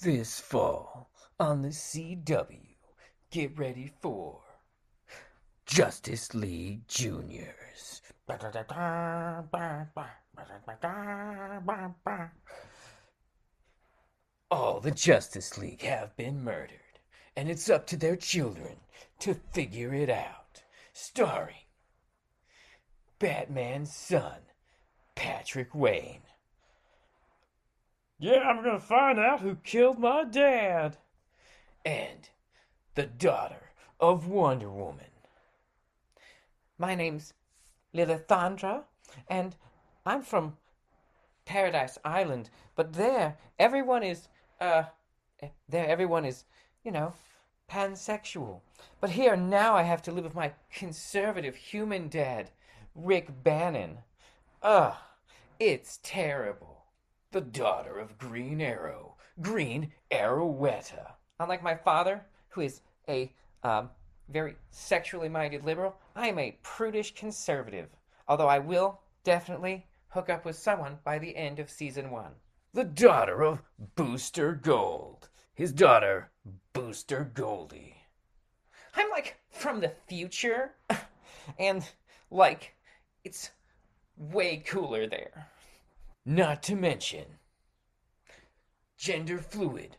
This fall on the CW, get ready for Justice League Juniors. All the Justice League have been murdered, and it's up to their children to figure it out. Starring Batman's son, Patrick Wayne. Yeah, I'm gonna find out who killed my dad. And the daughter of Wonder Woman. My name's Lilithandra, and I'm from Paradise Island, but there everyone is, uh, there everyone is, you know, pansexual. But here now I have to live with my conservative human dad, Rick Bannon. Ugh, it's terrible. The daughter of Green Arrow, Green Arrowetta. Unlike my father, who is a um, very sexually minded liberal, I am a prudish conservative. Although I will definitely hook up with someone by the end of season one. The daughter of Booster Gold. His daughter, Booster Goldie. I'm like from the future, and like it's way cooler there. Not to mention gender fluid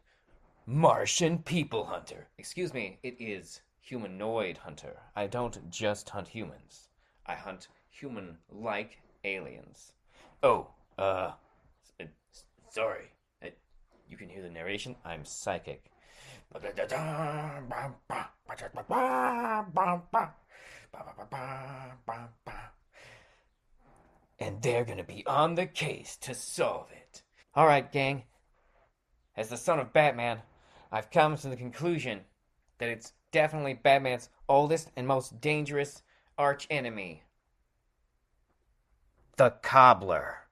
Martian people hunter. Excuse me, it is humanoid hunter. I don't just hunt humans. I hunt human like aliens. Oh, uh, s- sorry. Uh, You can hear the narration. I'm psychic. And they're gonna be on the case to solve it. All right, gang. As the son of Batman, I've come to the conclusion that it's definitely Batman's oldest and most dangerous arch enemy. The cobbler.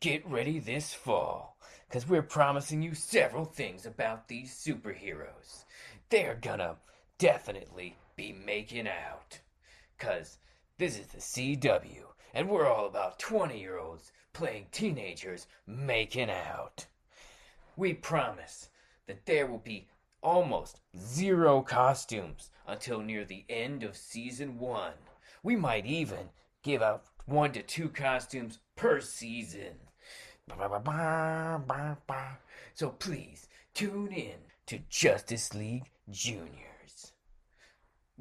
Get ready this fall, because we're promising you several things about these superheroes. They're gonna definitely be making out. Because this is the CW, and we're all about 20 year olds playing teenagers making out. We promise that there will be almost zero costumes until near the end of season one. We might even give out one to two costumes per season. So please tune in to Justice League Juniors.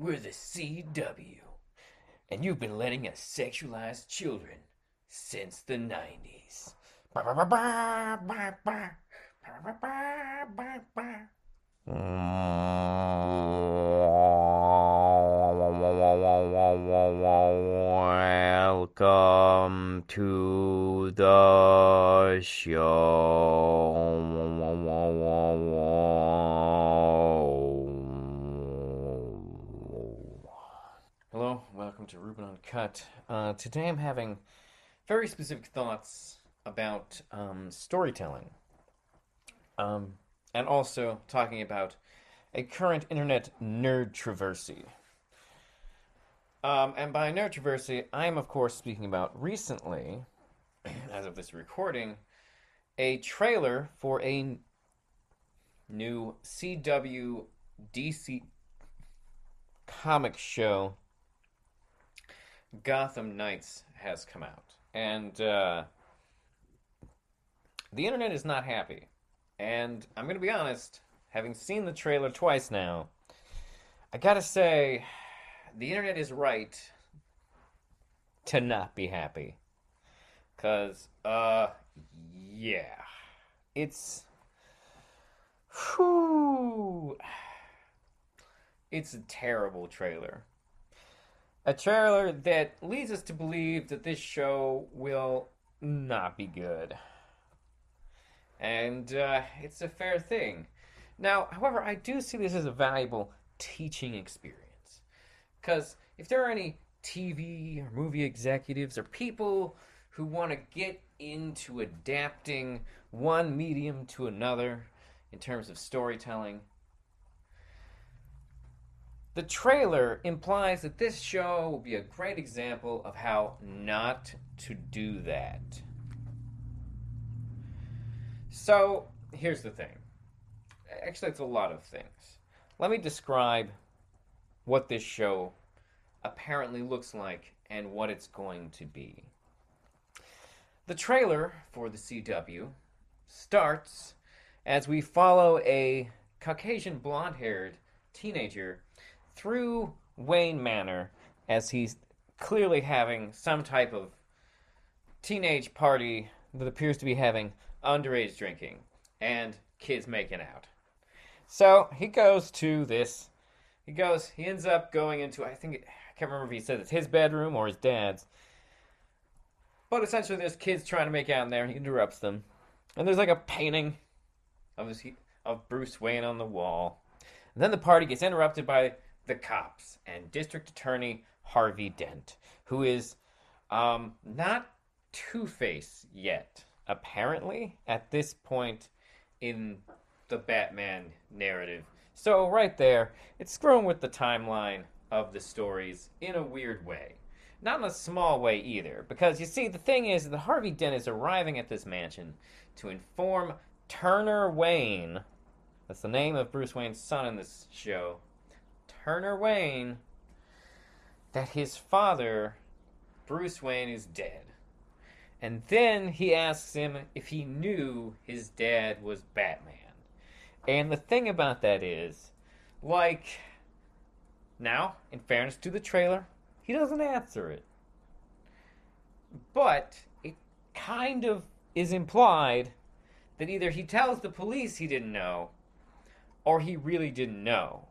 We're the CW, and you've been letting us sexualize children since the 90s. Welcome to the show. To Ruben Uncut. Uh, today I'm having very specific thoughts about um, storytelling. Um, and also talking about a current internet nerdtroversy. Um, and by nerdtroversy, I am, of course, speaking about recently, as of this recording, a trailer for a new CW DC comic show Gotham Knights has come out. And uh, the internet is not happy. And I'm to be honest, having seen the trailer twice now, I gotta say, the internet is right to not be happy. Because, uh, yeah. It's. Whew. It's a terrible trailer. A trailer that leads us to believe that this show will not be good. And uh, it's a fair thing. Now, however, I do see this as a valuable teaching experience. Because if there are any TV or movie executives or people who want to get into adapting one medium to another in terms of storytelling, the trailer implies that this show will be a great example of how not to do that. So, here's the thing. Actually, it's a lot of things. Let me describe what this show apparently looks like and what it's going to be. The trailer for the CW starts as we follow a Caucasian blonde haired teenager through Wayne Manor as he's clearly having some type of teenage party that appears to be having underage drinking and kids making out. So he goes to this. He goes. He ends up going into. I think I can't remember if he said it's his bedroom or his dad's. But essentially, there's kids trying to make out in there, and he interrupts them. And there's like a painting of his of Bruce Wayne on the wall. And then the party gets interrupted by the cops and District Attorney Harvey Dent, who is um, not Two Face yet, apparently, at this point in the Batman narrative. So, right there, it's screwing with the timeline of the stories in a weird way. Not in a small way either, because you see, the thing is that Harvey Dent is arriving at this mansion to inform Turner Wayne. That's the name of Bruce Wayne's son in this show. Turner Wayne. That his father, Bruce Wayne, is dead. And then he asks him if he knew his dad was Batman. And the thing about that is, like, now, in fairness to the trailer, he doesn't answer it. But it kind of is implied that either he tells the police he didn't know, or he really didn't know.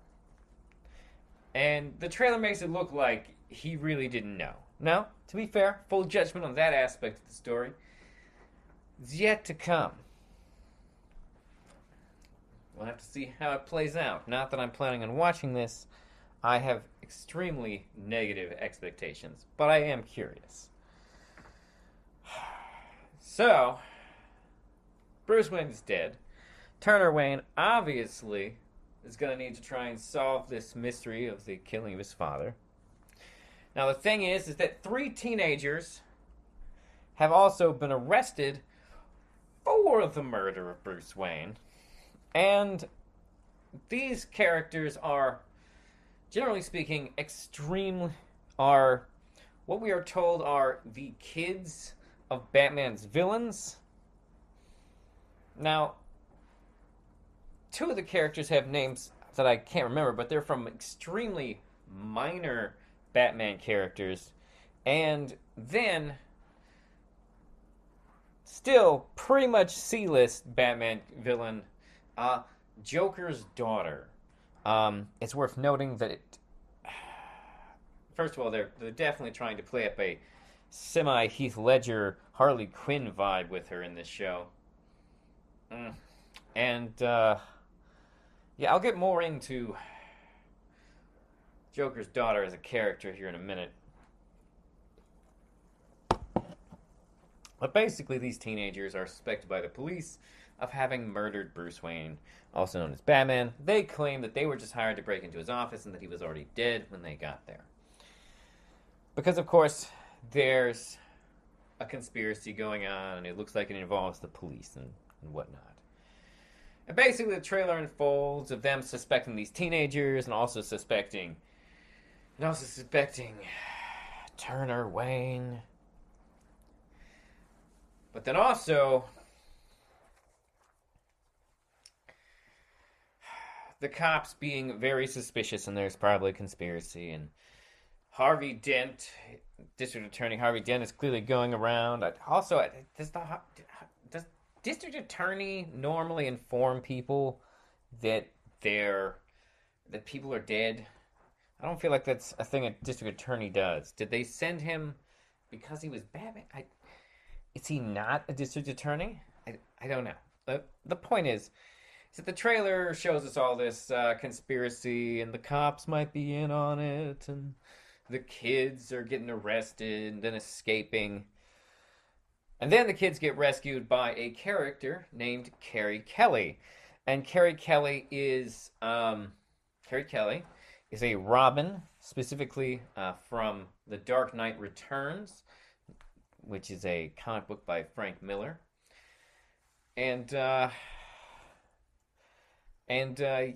And the trailer makes it look like he really didn't know. Now, to be fair, full judgment on that aspect of the story is yet to come. We'll have to see how it plays out. Not that I'm planning on watching this. I have extremely negative expectations, but I am curious. So, Bruce Wayne is dead. Turner Wayne obviously is going to need to try and solve this mystery of the killing of his father. Now the thing is is that three teenagers have also been arrested for the murder of Bruce Wayne. And these characters are generally speaking extremely are what we are told are the kids of Batman's villains. Now, two of the characters have names that I can't remember, but they're from extremely minor Batman characters. And then, still pretty much C list Batman villain, uh, Joker's daughter. Um, it's worth noting that it. First of all, they're, they're definitely trying to play up a semi Heath Ledger Harley Quinn vibe with her in this show. Mm. And, uh, yeah, I'll get more into Joker's daughter as a character here in a minute. But basically, these teenagers are suspected by the police of having murdered Bruce Wayne, also known as Batman. They claim that they were just hired to break into his office and that he was already dead when they got there. Because, of course, there's a conspiracy going on, and it looks like it involves the police and, and whatnot. And basically, the trailer unfolds of them suspecting these teenagers and also suspecting, and also suspecting Turner Wayne. But then also, the cops being very suspicious, and there's probably a conspiracy. And Harvey Dent, District Attorney Harvey Dent, is clearly going around. Also, does the District Attorney normally inform people that they're that people are dead? I don't feel like that's a thing a District Attorney does. Did they send him because he was Batman? I, is he not a District Attorney? I, I don't know. The, the point is, is that the trailer shows us all this uh, conspiracy, and the cops might be in on it, and the kids are getting arrested and then escaping. And then the kids get rescued by a character named Carrie Kelly. And Carrie Kelly is um, Carrie Kelly is a Robin, specifically uh, from The Dark Knight Returns, which is a comic book by Frank Miller. and uh, and uh,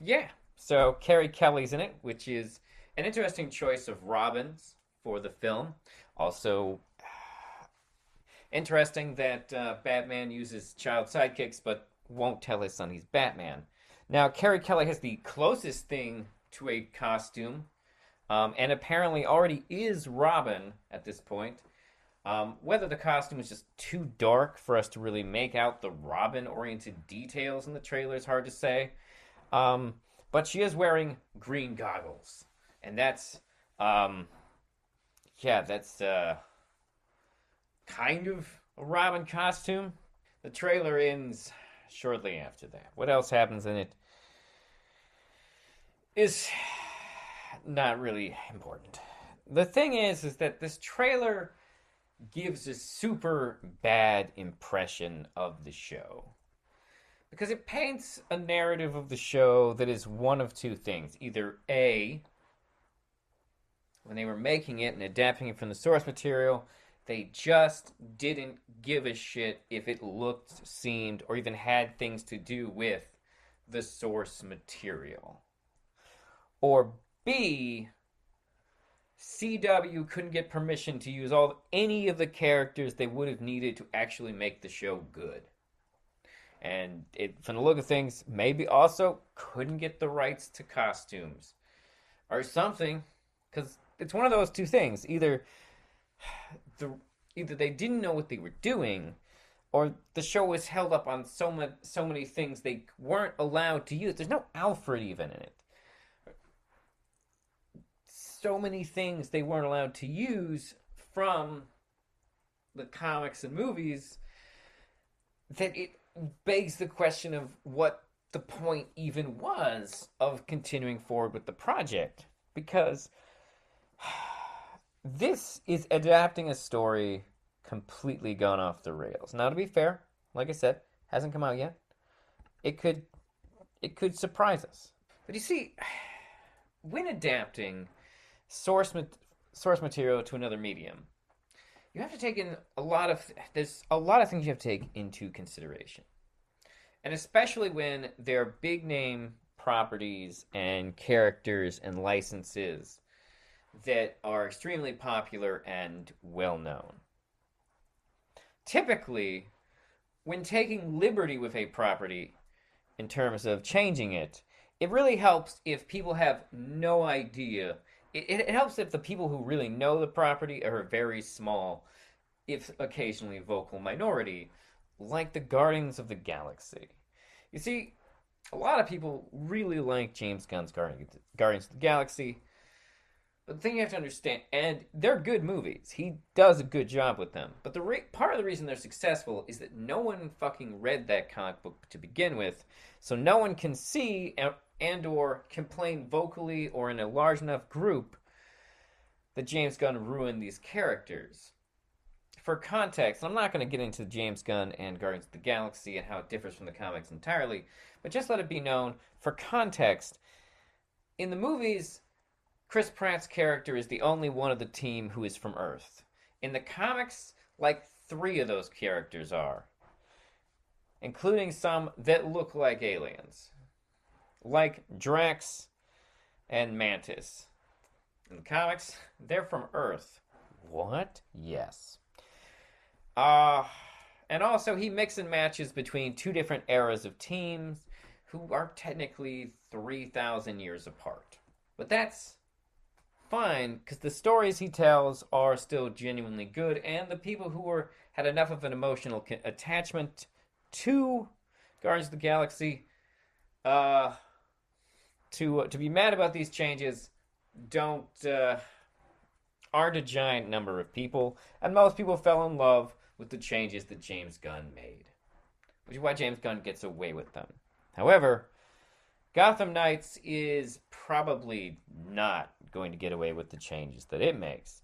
yeah, so Carrie Kelly's in it, which is an interesting choice of Robins for the film. Also, interesting that uh, Batman uses child sidekicks, but won't tell his son he's Batman. Now, Carrie Kelly has the closest thing to a costume, um, and apparently already is Robin at this point. Um, whether the costume is just too dark for us to really make out the Robin oriented details in the trailer is hard to say. Um, but she is wearing green goggles. And that's, um, yeah, that's uh, kind of a Robin costume. The trailer ends shortly after that. What else happens in it is not really important. The thing is, is that this trailer gives a super bad impression of the show. Because it paints a narrative of the show that is one of two things. Either A, when they were making it and adapting it from the source material, they just didn't give a shit if it looked, seemed, or even had things to do with the source material. Or B, CW couldn't get permission to use all any of the characters they would have needed to actually make the show good. And it, from the look of things, maybe also couldn't get the rights to costumes or something, because it's one of those two things. Either the either they didn't know what they were doing, or the show was held up on so much so many things they weren't allowed to use. There's no Alfred even in it so many things they weren't allowed to use from the comics and movies that it begs the question of what the point even was of continuing forward with the project because this is adapting a story completely gone off the rails. Now to be fair, like I said, hasn't come out yet. It could it could surprise us. But you see, when adapting source ma- source material to another medium, you have to take in a lot of there's a lot of things you have to take into consideration, and especially when they're big name properties and characters and licenses that are extremely popular and well known. Typically, when taking liberty with a property in terms of changing it, it really helps if people have no idea it, it helps if the people who really know the property are a very small, if occasionally vocal minority, like the Guardians of the Galaxy. You see, a lot of people really like James Gunn's Guardians of the Galaxy. But the thing you have to understand, and they're good movies. He does a good job with them. But the re- part of the reason they're successful is that no one fucking read that comic book to begin with, so no one can see and or complain vocally or in a large enough group that James Gunn ruined these characters. For context, I'm not going to get into James Gunn and Guardians of the Galaxy and how it differs from the comics entirely, but just let it be known for context. In the movies, Chris Pratt's character is the only one of the team who is from Earth. In the comics, like three of those characters are, including some that look like aliens like Drax and Mantis. In the comics, they're from Earth. What? Yes. Uh, and also, he mixes and matches between two different eras of teams who are technically 3,000 years apart. But that's fine because the stories he tells are still genuinely good, and the people who were had enough of an emotional attachment to Guardians of the Galaxy uh, to uh, to be mad about these changes don't uh, aren't a giant number of people, and most people fell in love with the changes that James Gunn made, which is why James Gunn gets away with them. However, Gotham Knights is probably not going to get away with the changes that it makes,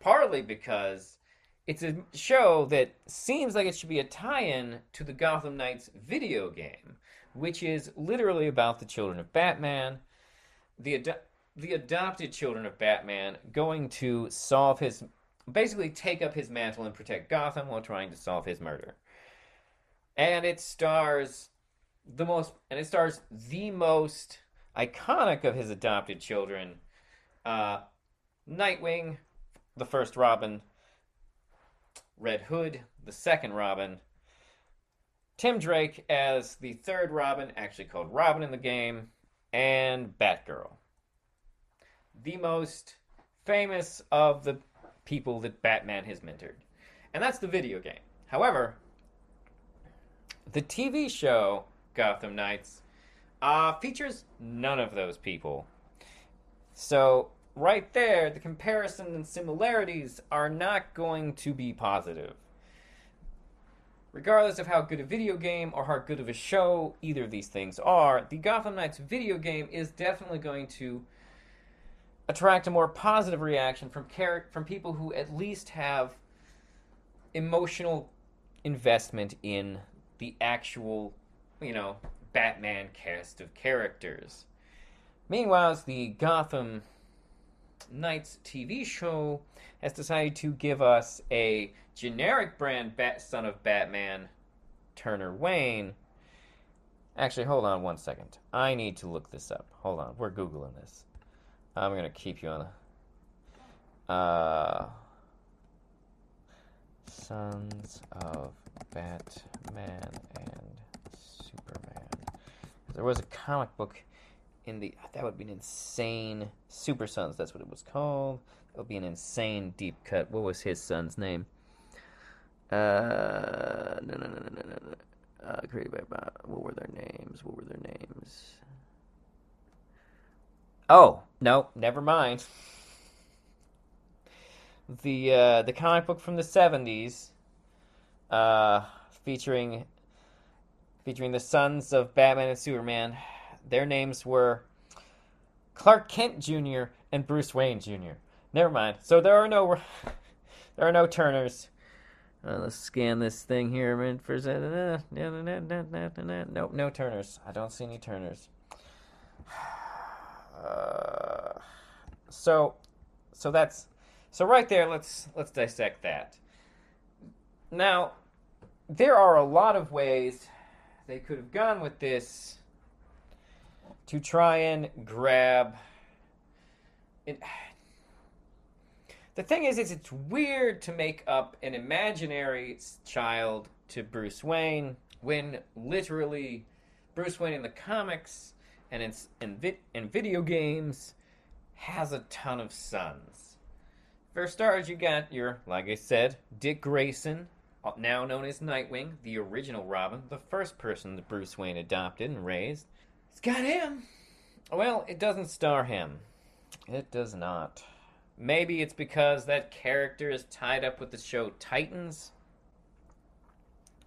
partly because it's a show that seems like it should be a tie-in to the Gotham Knights video game which is literally about the children of Batman, the ad- the adopted children of Batman going to solve his basically take up his mantle and protect Gotham while trying to solve his murder. And it stars the most, and it stars the most iconic of his adopted children, uh, Nightwing, the first Robin, Red Hood, the second Robin, Tim Drake as the third Robin, actually called Robin in the game, and Batgirl. The most famous of the people that Batman has mentored. And that's the video game. However, the TV show Gotham Knights uh, features none of those people. So, right there, the comparison and similarities are not going to be positive. Regardless of how good a video game or how good of a show either of these things are, the Gotham Knights video game is definitely going to attract a more positive reaction from char- from people who at least have emotional investment in the actual, you know, Batman cast of characters. Meanwhile, the Gotham Knights TV show has decided to give us a generic brand Bat son of Batman, Turner Wayne. Actually, hold on one second. I need to look this up. Hold on. We're Googling this. I'm going to keep you on a. Uh, Sons of Batman and. There was a comic book in the that would be an insane Super Sons. That's what it was called. That would be an insane deep cut. What was his son's name? Uh, no, no, no, no, no, no. no. Uh, created by Bob. What were their names? What were their names? Oh no, never mind. The uh, the comic book from the seventies, uh, featuring featuring the sons of Batman and Superman. Their names were Clark Kent Jr. and Bruce Wayne Jr. Never mind. So there are no there are no Turners. Uh, let's scan this thing here. Nope, no Turners. I don't see any Turners. So, so that's so right there. Let's let's dissect that. Now, there are a lot of ways they could have gone with this to try and grab it. The thing is, is it's weird to make up an imaginary child to Bruce Wayne when literally Bruce Wayne in the comics and in, in, vi- in video games has a ton of sons. For starters, you got your, like I said, Dick Grayson, now known as Nightwing, the original Robin, the first person that Bruce Wayne adopted and raised. It's got him. Well, it doesn't star him. It does not. Maybe it's because that character is tied up with the show Titans.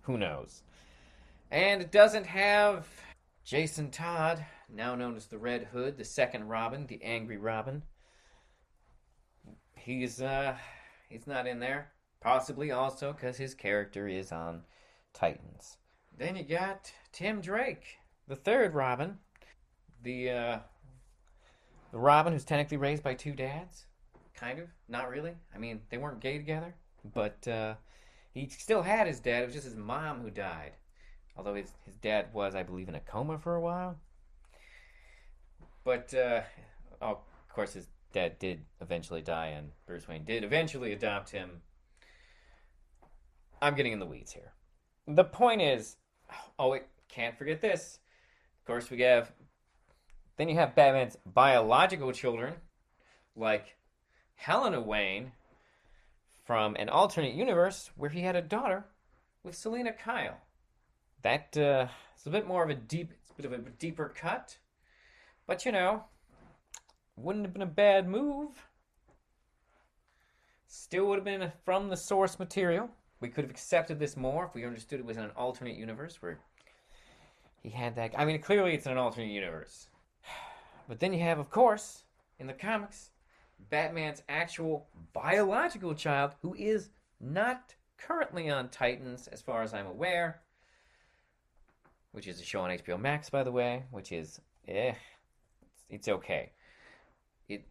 Who knows? And it doesn't have Jason Todd, now known as the Red Hood, the second Robin, the angry Robin. He's uh he's not in there. Possibly also because his character is on Titans. Then you got Tim Drake, the third Robin, the uh, the Robin who's technically raised by two dads, kind of, not really. I mean, they weren't gay together, but uh, he still had his dad. It was just his mom who died, although his his dad was, I believe, in a coma for a while. But uh, oh, of course, his dad did eventually die, and Bruce Wayne did eventually adopt him I'm getting in the weeds here. The point is, oh, wait, can't forget this. Of course, we have. Then you have Batman's biological children, like Helena Wayne from an alternate universe where he had a daughter with Selina Kyle. That uh, is a bit more of a deep, it's a bit of a deeper cut, but you know, wouldn't have been a bad move. Still would have been from the source material. We could have accepted this more if we understood it was in an alternate universe where he had that. I mean, clearly it's in an alternate universe. But then you have, of course, in the comics, Batman's actual biological child who is not currently on Titans, as far as I'm aware, which is a show on HBO Max, by the way, which is, eh, it's, okay. It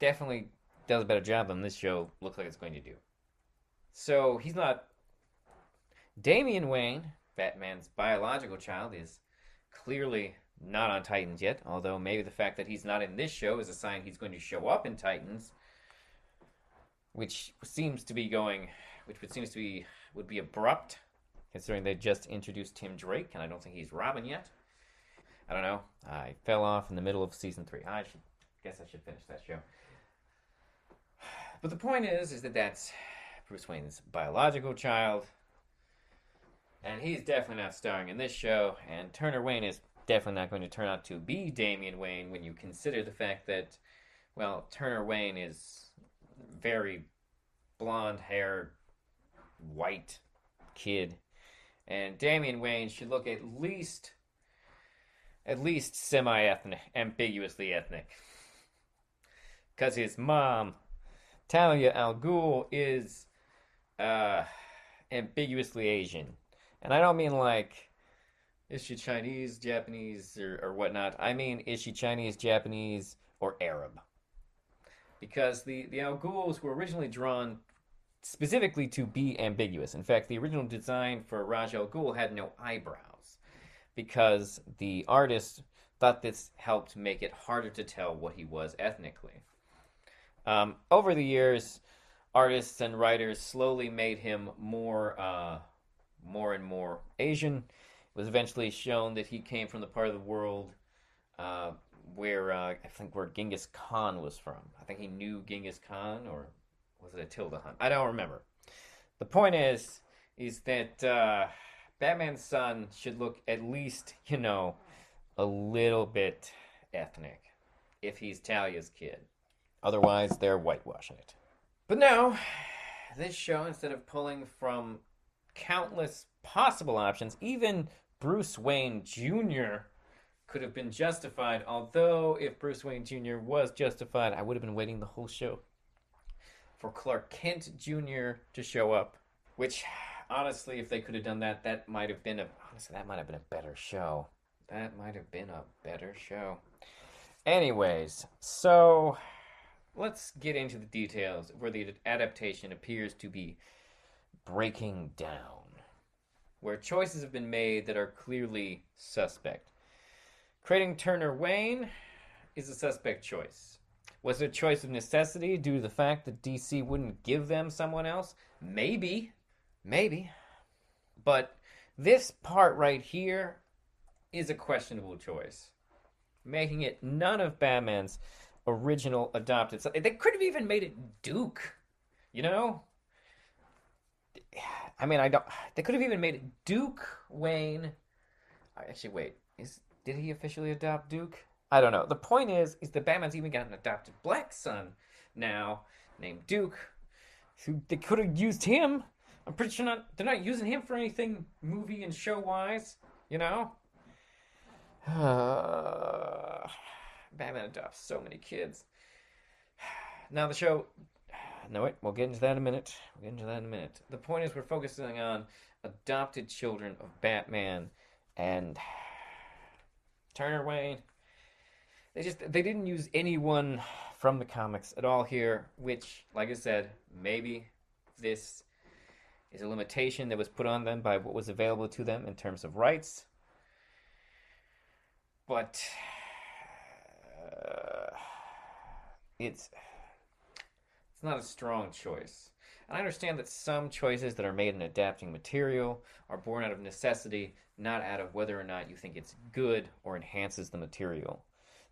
definitely does a better job than this show looks like it's going to do. So he's not. Damian Wayne, Batman's biological child, is clearly not on Titans yet. Although maybe the fact that he's not in this show is a sign he's going to show up in Titans, which seems to be going, which would seems to be would be abrupt, considering they just introduced Tim Drake, and I don't think he's Robin yet. I don't know. I fell off in the middle of season three. I should guess I should finish that show. But the point is, is that that's Bruce Wayne's biological child, and he's definitely not starring in this show. And Turner Wayne is definitely not going to turn out to be Damian Wayne when you consider the fact that, well, Turner Wayne is very blonde haired, white kid, and Damian Wayne should look at least, at least semi-ethnic, ambiguously ethnic, because his mom Talia al Ghul is uh, ambiguously Asian. And I don't mean like, is she Chinese, Japanese, or, or whatnot. I mean, is she Chinese, Japanese, or Arab? Because the, the Al Ghuls were originally drawn specifically to be ambiguous. In fact, the original design for Ra's Al Ghul had no eyebrows because the artist thought this helped make it harder to tell what he was ethnically. Um, over the years, artists and writers slowly made him more, uh, more and more Asian. It was eventually shown that he came from the part of the world uh, where uh, I think where Genghis Khan was from. I think he knew Genghis Khan, or was it Attila Hun? I don't remember. The point is, is that uh, Batman's son should look at least, you know, a little bit ethnic if he's Talia's kid. Otherwise, they're whitewashing it. But now, this show, instead of pulling from countless possible options, even Bruce Wayne Jr. could have been justified. Although, if Bruce Wayne Jr. was justified, I would have been waiting the whole show for Clark Kent Jr. to show up. Which, honestly, if they could have done that, that might have been a honestly that might have been a better show. That might have been a better show. Anyways, so let's get into the details where the adaptation appears to be breaking down, where choices have been made that are clearly suspect. Creating Turner Wayne is a suspect choice. Was it a choice of necessity due to the fact that DC wouldn't give them someone else? Maybe. Maybe. But this part right here is a questionable choice, making it none of Batman's original adopted son. They could have even made it Duke, you know? I mean, I don't. They could have even made it Duke Wayne. Actually, wait. Is did he officially adopt Duke? I don't know. The point is, is the Batman's even got an adopted black son now named Duke. Who they could have used him. I'm pretty sure not. They're not using him for anything movie and show wise. You know. Uh, Batman adopts so many kids. Now the show. No, wait. We'll get into that in a minute. We'll get into that in a minute. The point is, we're focusing on adopted children of Batman and Turner Wayne. They just they didn't use anyone from the comics at all here, which, like I said, maybe this is a limitation that was put on them by what was available to them in terms of rights. But it's it's not a strong choice. And I understand that some choices that are made in adapting material are born out of necessity, not out of whether or not you think it's good or enhances the material.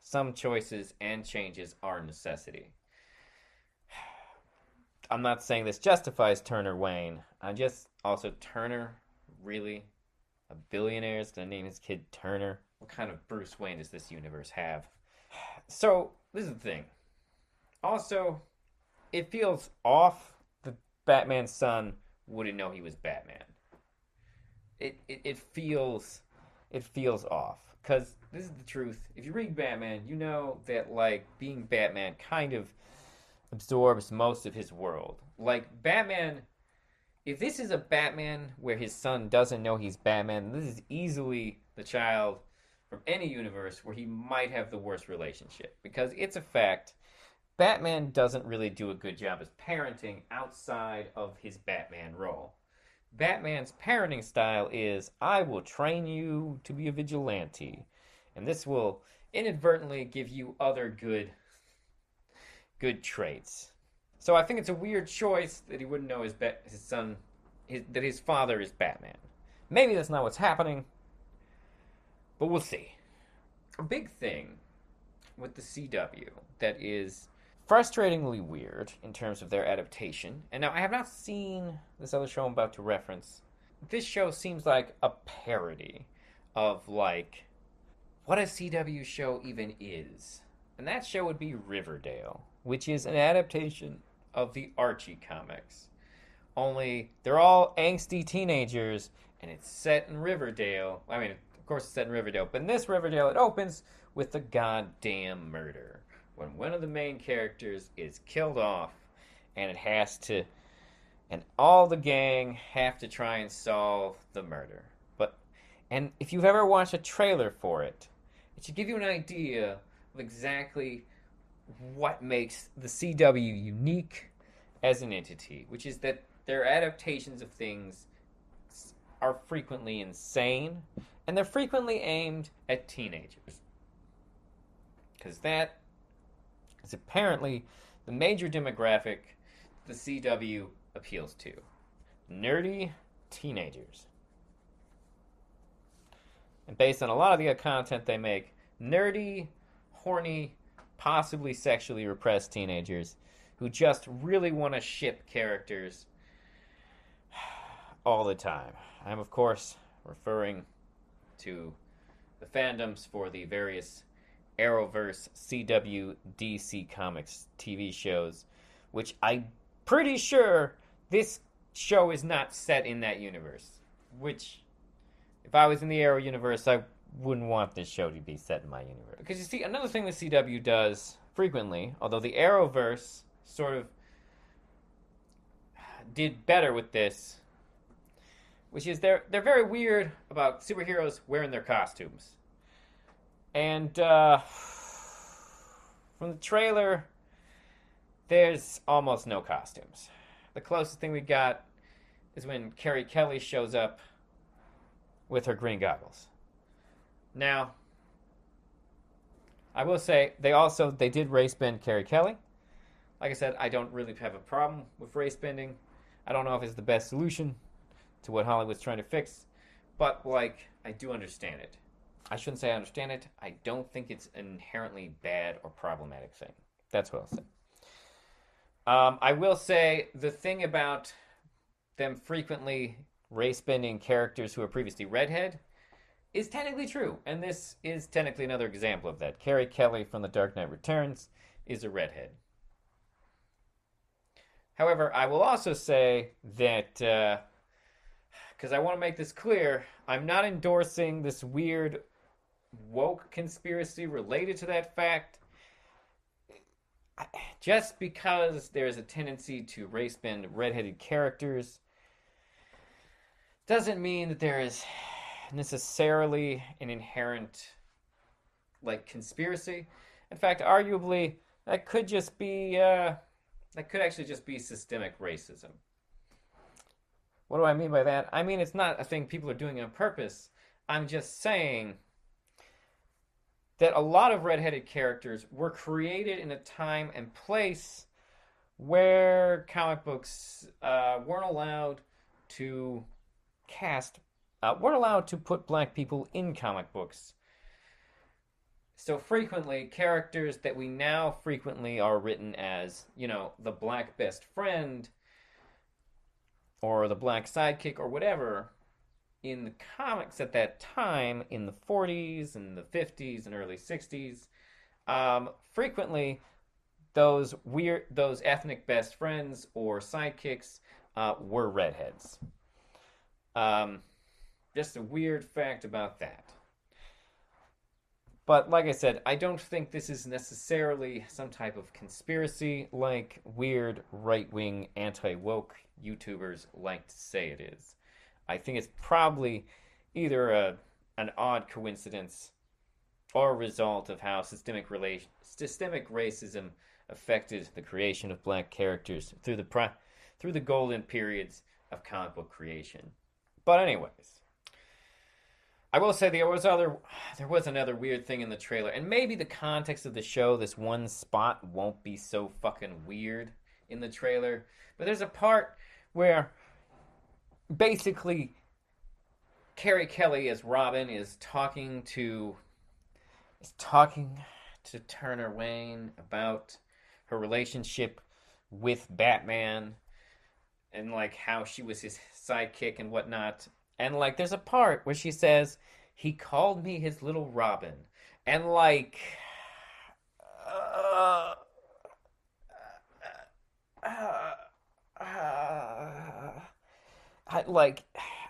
Some choices and changes are necessity. I'm not saying this justifies Turner Wayne. I'm just also Turner, really? A billionaire is to name his kid Turner? What kind of Bruce Wayne does this universe have? So, this is the thing. Also, it feels off that Batman's son wouldn't know he was Batman. It, it, it feels it feels off because this is the truth. If you read Batman, you know that like being Batman kind of absorbs most of his world. Like Batman, if this is a Batman where his son doesn't know he's Batman, this is easily the child from any universe where he might have the worst relationship because it's a fact Batman doesn't really do a good job as parenting outside of his Batman role. Batman's parenting style is I will train you to be a vigilante, and this will inadvertently give you other good good traits. So I think it's a weird choice that he wouldn't know his ba- his son his, that his father is Batman. Maybe that's not what's happening, but we'll see. A big thing with the CW that is frustratingly weird in terms of their adaptation. And now I have not seen this other show I'm about to reference. This show seems like a parody of like what a CW show even is. And that show would be Riverdale, which is an adaptation of the Archie comics. Only they're all angsty teenagers and it's set in Riverdale. I mean, of course it's set in Riverdale, but in this Riverdale it opens with the goddamn murder when one of the main characters is killed off and it has to and all the gang have to try and solve the murder. But and if you've ever watched a trailer for it it should give you an idea of exactly what makes the CW unique as an entity which is that their adaptations of things are frequently insane and they're frequently aimed at teenagers because that is apparently the major demographic the CW appeals to nerdy teenagers. And based on a lot of the content they make, nerdy, horny, possibly sexually repressed teenagers who just really want to ship characters all the time. I'm, of course, referring to the fandoms for the various Arrowverse, CW, DC Comics TV shows, which I'm pretty sure this show is not set in that universe. Which, if I was in the Arrow universe, I wouldn't want this show to be set in my universe. Because you see, another thing the CW does frequently, although the Arrowverse sort of did better with this, which is they're they're very weird about superheroes wearing their costumes. And uh, from the trailer, there's almost no costumes. The closest thing we got is when Carrie Kelly shows up with her green goggles. Now, I will say they also they did race bend Carrie Kelly. Like I said, I don't really have a problem with race bending. I don't know if it's the best solution to what Hollywood's trying to fix, but like I do understand it. I shouldn't say I understand it. I don't think it's an inherently bad or problematic thing. That's what I'll say. Um, I will say the thing about them frequently race bending characters who are previously redhead is technically true, and this is technically another example of that. Carrie Kelly from The Dark Knight Returns is a redhead. However, I will also say that because I want to make this clear, I'm not endorsing this weird woke conspiracy related to that fact. Just because there's a tendency to race bend redheaded characters doesn't mean that there is necessarily an inherent like conspiracy. In fact, arguably that could just be uh, that could actually just be systemic racism. What do I mean by that? I mean it's not a thing people are doing on purpose. I'm just saying that a lot of redheaded characters were created in a time and place where comic books uh, weren't allowed to cast, uh, weren't allowed to put black people in comic books. So frequently, characters that we now frequently are written as, you know, the black best friend or the black sidekick or whatever, in the comics at that time, in the 40s and the 50s and early 60s, um, frequently those weird, those ethnic best friends or sidekicks uh, were redheads. Um, just a weird fact about that. But like I said, I don't think this is necessarily some type of conspiracy like weird right wing anti woke YouTubers like to say it is. I think it's probably either a an odd coincidence or a result of how systemic relation, systemic racism affected the creation of black characters through the pri- through the golden periods of comic book creation. But anyways, I will say there was other there was another weird thing in the trailer, and maybe the context of the show, this one spot won't be so fucking weird in the trailer. But there's a part where basically Carrie Kelly as Robin is talking to is talking to Turner Wayne about her relationship with Batman and like how she was his sidekick and whatnot. And like there's a part where she says, He called me his little Robin. And like uh, uh, uh, I like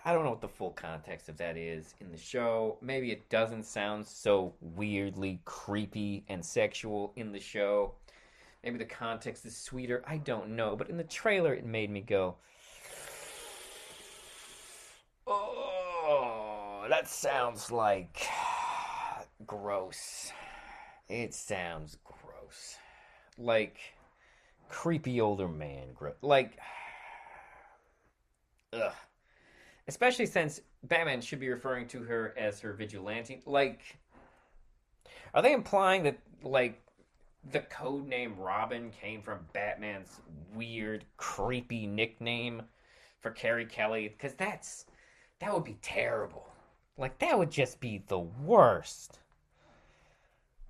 I don't know what the full context of that is in the show. Maybe it doesn't sound so weirdly creepy and sexual in the show. Maybe the context is sweeter. I don't know. But in the trailer, it made me go, Oh, that sounds like gross. It sounds gross. Like creepy older man. Gro- like, ugh especially since Batman should be referring to her as her vigilante. Like, are they implying that like the code name Robin came from Batman's weird, creepy nickname for Carrie Kelly? Because that's that would be terrible. Like that would just be the worst.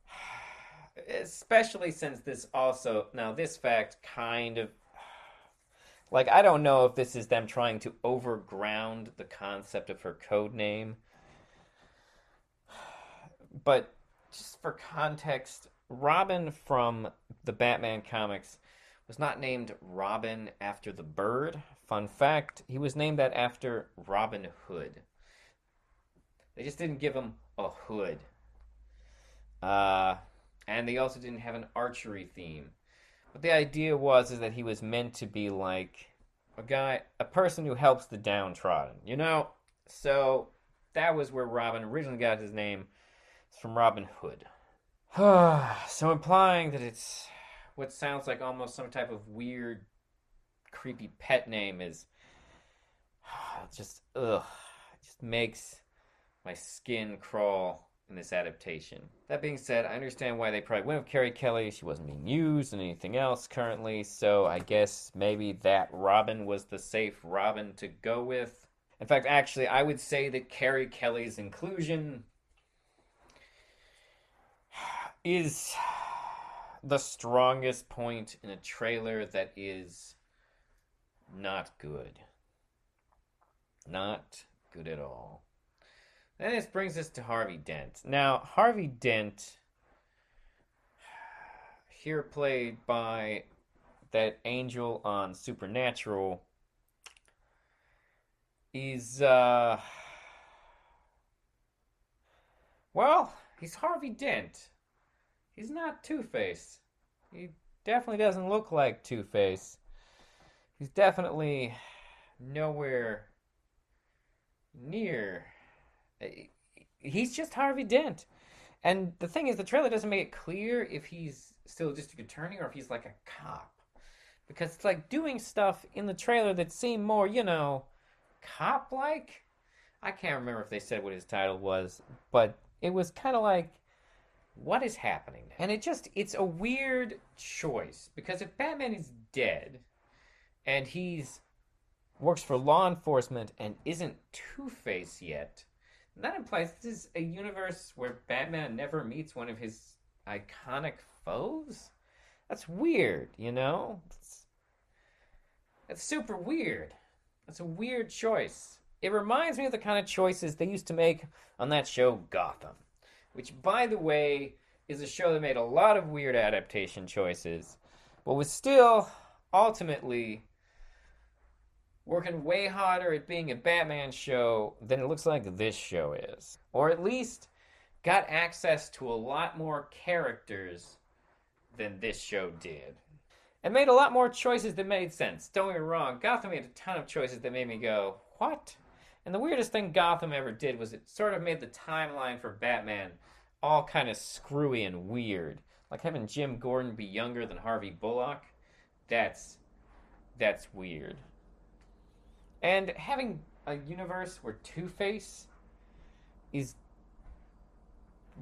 Especially since this also now this fact kind of like I don't know if this is them trying to overground the concept of her code name. But just for context, Robin from the Batman comics was not named Robin after the bird. Fun fact, he was named that after Robin Hood. They just didn't give him a hood. Uh, and they also didn't have an archery theme. But the idea was is that he was meant to be like a guy, a person who helps the downtrodden, you know? So that was where Robin originally got his name. It's from Robin Hood. so implying that it's what sounds like almost some type of weird, creepy pet name is just, ugh. Just makes my skin crawl in this adaptation. That being said, I understand why they probably went with Carrie Kelly. She wasn't being used in anything else currently, so I guess maybe that Robin was the safe Robin to go with. In fact, actually, I would say that Carrie Kelly's inclusion is the strongest point in a trailer that is not good. Not good at all. Then this brings us to Harvey Dent. Now, Harvey Dent, here played by that angel on Supernatural, is, uh. Well, he's Harvey Dent. He's not Two Face. He definitely doesn't look like Two Face. He's definitely nowhere near he's just Harvey Dent. And the thing is, the trailer doesn't make it clear if he's still a district attorney or if he's like a cop. Because it's like doing stuff in the trailer that seem more, you know, cop like. I can't remember if they said what his title was, but it was kind of like, what is happening? And it just, it's a weird choice. Because if Batman is dead and he's works for law enforcement and isn't Two Face yet, that implies this is a universe where Batman never meets one of his iconic foes? That's weird, you know? That's, super weird. That's a weird choice. It reminds me of the kind of choices they used to make on that show Gotham, which, by the way, is a show that made a lot of weird adaptation choices, but was still ultimately working way harder at being a Batman show than it looks like this show is. Or at least got access to a lot more characters than this show did. And made a lot more choices that made sense. Don't get me wrong, Gotham made a ton of choices that made me go, what? And the weirdest thing Gotham ever did was it sort of made the timeline for Batman all kind of screwy and weird. Like having Jim Gordon be younger than Harvey Bullock, that's that's weird. And having a universe where Two Face is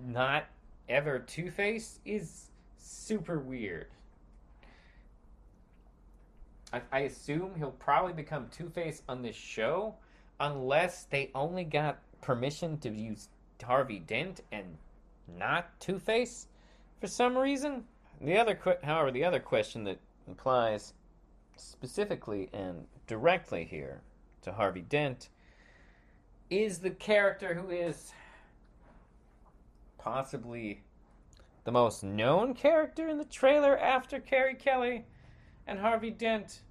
not ever Two Face is super weird. I, I assume he'll probably become Two Face on this show, unless they only got permission to use Harvey Dent and not Two Face for some reason. The other, however, the other question that applies specifically and directly here to Harvey Dent is the character who is possibly the most known character in the trailer after Carrie Kelly and Harvey Dent,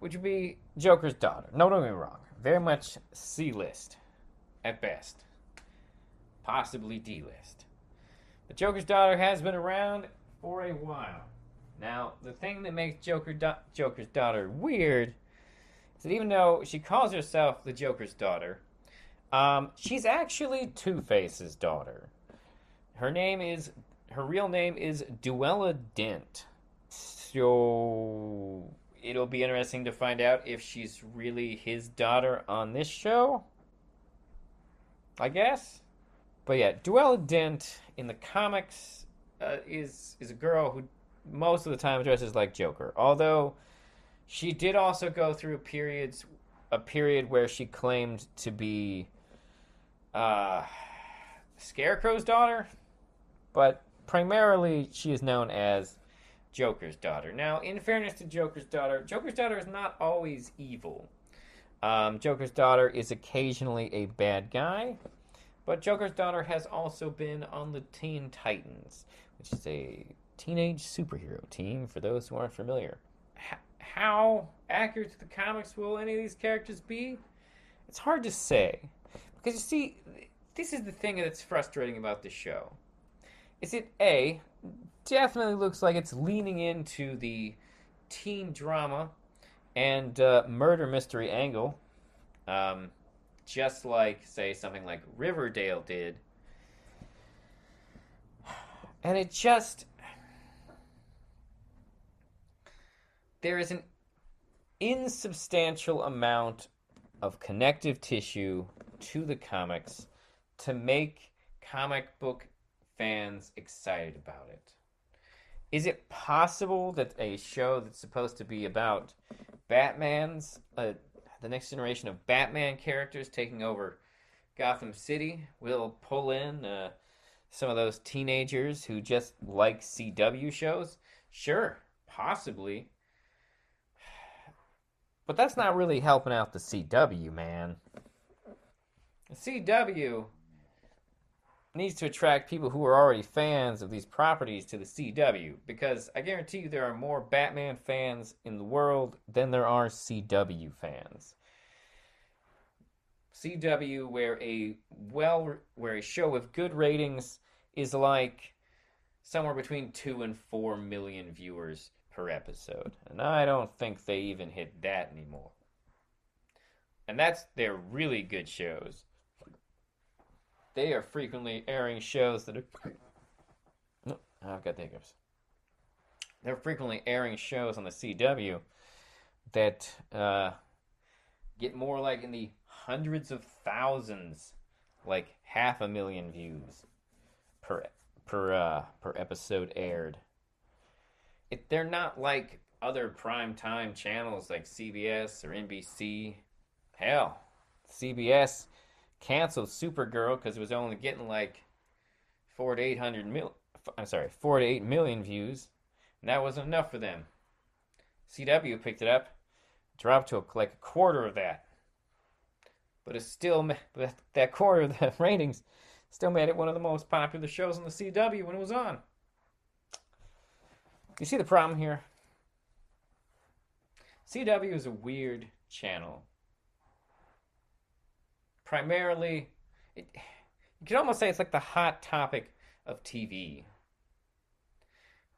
which would be Joker's daughter. No, don't get me wrong. Very much C list at best, possibly D list. But Joker's daughter has been around for a while. Now, the thing that makes Joker do- Joker's daughter weird that even though she calls herself the Joker's daughter, um, she's actually Two Face's daughter. Her name is her real name is Duella Dent. So it'll be interesting to find out if she's really his daughter on this show. I guess. But yeah, Duella Dent in the comics uh, is is a girl who most of the time dresses like Joker. Although she did also go through periods a period where she claimed to be uh, Scarecrow's daughter, but primarily she is known as Joker's daughter. Now, in fairness to Joker's daughter, Joker's daughter is not always evil. Um, Joker's daughter is occasionally a bad guy, but Joker's daughter has also been on the Teen Titans, which is a teenage superhero team for those who aren't familiar. How accurate to the comics will any of these characters be? It's hard to say. Because you see, this is the thing that's frustrating about the show. Is it A, definitely looks like it's leaning into the teen drama and uh, murder mystery angle, um, just like, say, something like Riverdale did. And it just. There is an insubstantial amount of connective tissue to the comics to make comic book fans excited about it. Is it possible that a show that's supposed to be about Batman's, uh, the next generation of Batman characters taking over Gotham City, will pull in uh, some of those teenagers who just like CW shows? Sure, possibly. But that's not really helping out the CW, man. The CW needs to attract people who are already fans of these properties to the CW because I guarantee you there are more Batman fans in the world than there are CW fans. CW where a well where a show with good ratings is like somewhere between 2 and 4 million viewers per episode. And I don't think they even hit that anymore. And that's they're really good shows they are frequently airing shows that are. No, I've got the hiccups. They're frequently airing shows on the CW that uh, get more like in the hundreds of thousands, like half a million views per per uh, per episode aired. They're not like other prime time channels like CBS or NBC. Hell, CBS canceled Supergirl because it was only getting like four to eight hundred mil. I'm sorry, four to eight million views, and that wasn't enough for them. CW picked it up, dropped to a, like a quarter of that, but it's still that quarter of the ratings still made it one of the most popular shows on the CW when it was on. You see the problem here? CW is a weird channel primarily it, you could almost say it's like the hot topic of TV.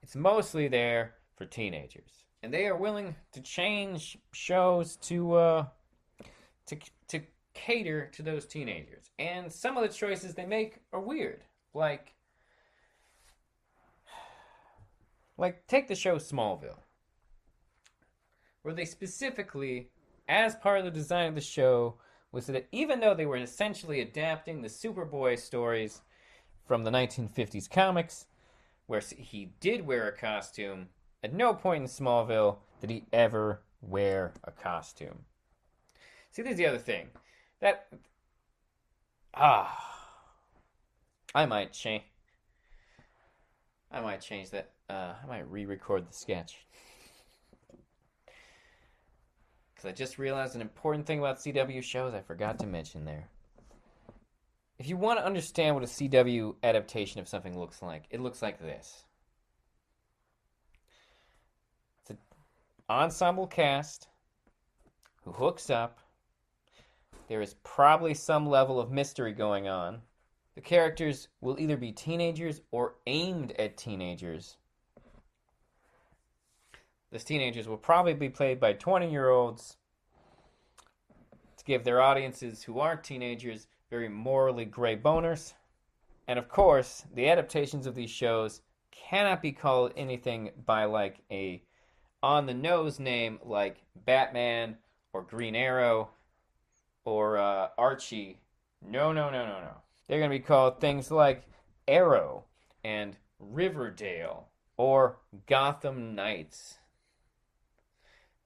It's mostly there for teenagers, and they are willing to change shows to uh, to to cater to those teenagers. And some of the choices they make are weird, like Like, take the show Smallville, where they specifically, as part of the design of the show, was that even though they were essentially adapting the Superboy stories from the 1950s comics, where he did wear a costume, at no point in Smallville did he ever wear a costume. See, there's the other thing. That. Ah. I might change. I might change that. Uh, I might re record the sketch. Because I just realized an important thing about CW shows I forgot to mention there. If you want to understand what a CW adaptation of something looks like, it looks like this it's an ensemble cast who hooks up. There is probably some level of mystery going on. The characters will either be teenagers or aimed at teenagers. Those teenagers will probably be played by 20 year olds to give their audiences who aren't teenagers very morally gray boners. And of course, the adaptations of these shows cannot be called anything by like a on the nose name like Batman or Green Arrow or uh, Archie. No, no, no, no, no. They're going to be called things like Arrow and Riverdale or Gotham Knights.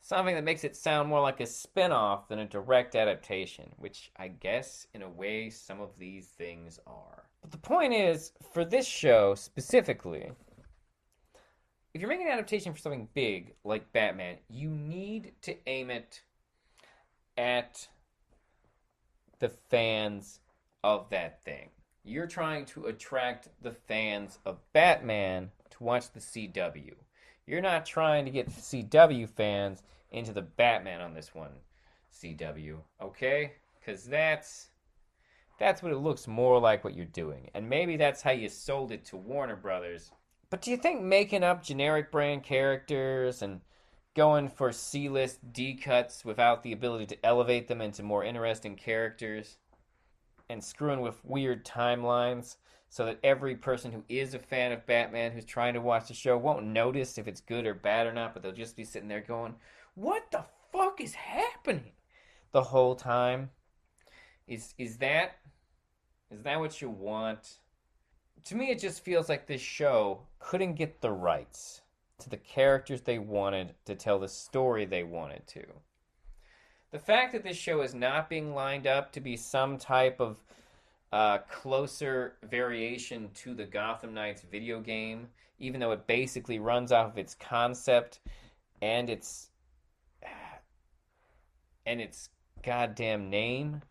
Something that makes it sound more like a spin off than a direct adaptation, which I guess, in a way, some of these things are. But the point is, for this show specifically, if you're making an adaptation for something big like Batman, you need to aim it at the fans of that thing. You're trying to attract the fans of Batman to watch the CW. You're not trying to get CW fans into the Batman on this one, CW. Okay? Cuz that's that's what it looks more like what you're doing. And maybe that's how you sold it to Warner Brothers. But do you think making up generic brand characters and going for C-list D cuts without the ability to elevate them into more interesting characters and screwing with weird timelines so that every person who is a fan of Batman who's trying to watch the show won't notice if it's good or bad or not, but they'll just be sitting there going, "What the fuck is happening?" the whole time. Is is that is that what you want? To me it just feels like this show couldn't get the rights to the characters they wanted to tell the story they wanted to. The fact that this show is not being lined up to be some type of uh, closer variation to the Gotham Knights video game, even though it basically runs off of its concept and its and its goddamn name,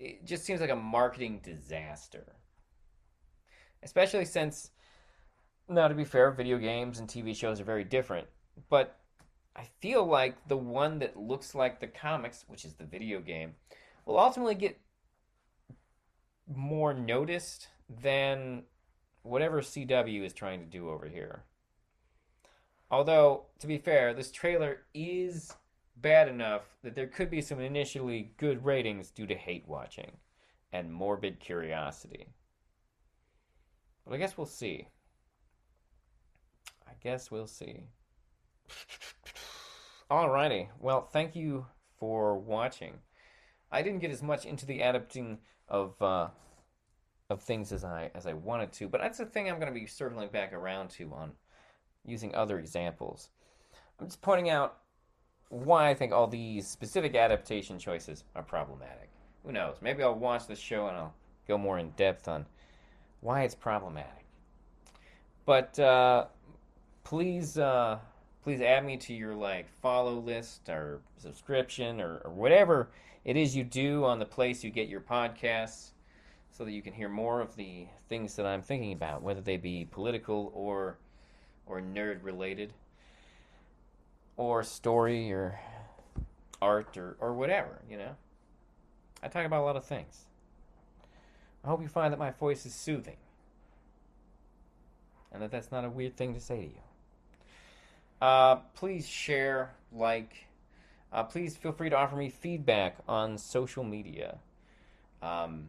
it just seems like a marketing disaster. Especially since, now to be fair, video games and TV shows are very different, but I feel like the one that looks like the comics, which is the video game, will ultimately get more noticed than whatever CW is trying to do over here. Although, to be fair, this trailer is bad enough that there could be some initially good ratings due to hate watching and morbid curiosity. But I guess we'll see. I guess we'll see. Alrighty. Well, thank you for watching. I didn't get as much into the adapting of uh, of things as I as I wanted to, but that's the thing I'm going to be circling back around to on using other examples. I'm just pointing out why I think all these specific adaptation choices are problematic. Who knows? Maybe I'll watch the show and I'll go more in depth on why it's problematic. But uh, please, uh, please add me to your like follow list or subscription or, or whatever it is you do on the place you get your podcasts, so that you can hear more of the things that I'm thinking about, whether they be political or or nerd related or story or art or, or whatever, you know. I talk about a lot of things. I hope you find that my voice is soothing and that that's not a weird thing to say to you. Uh, please share, like, uh, please feel free to offer me feedback on social media. Um,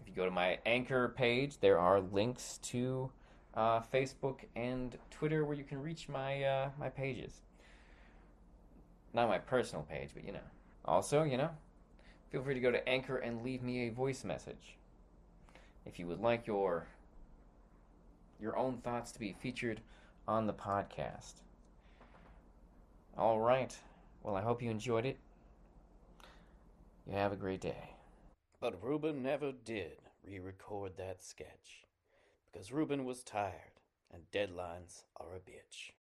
if you go to my Anchor page, there are links to uh, Facebook, and Twitter, where you can reach my uh, my pages. Not my personal page, but you know. Also, you know, feel free to go to Anchor and leave me a voice message if you would like your your own thoughts to be featured on the podcast. All right. Well, I hope you enjoyed it. You have a great day. But Ruben never did re record that sketch because Ruben was tired and deadlines are a bitch.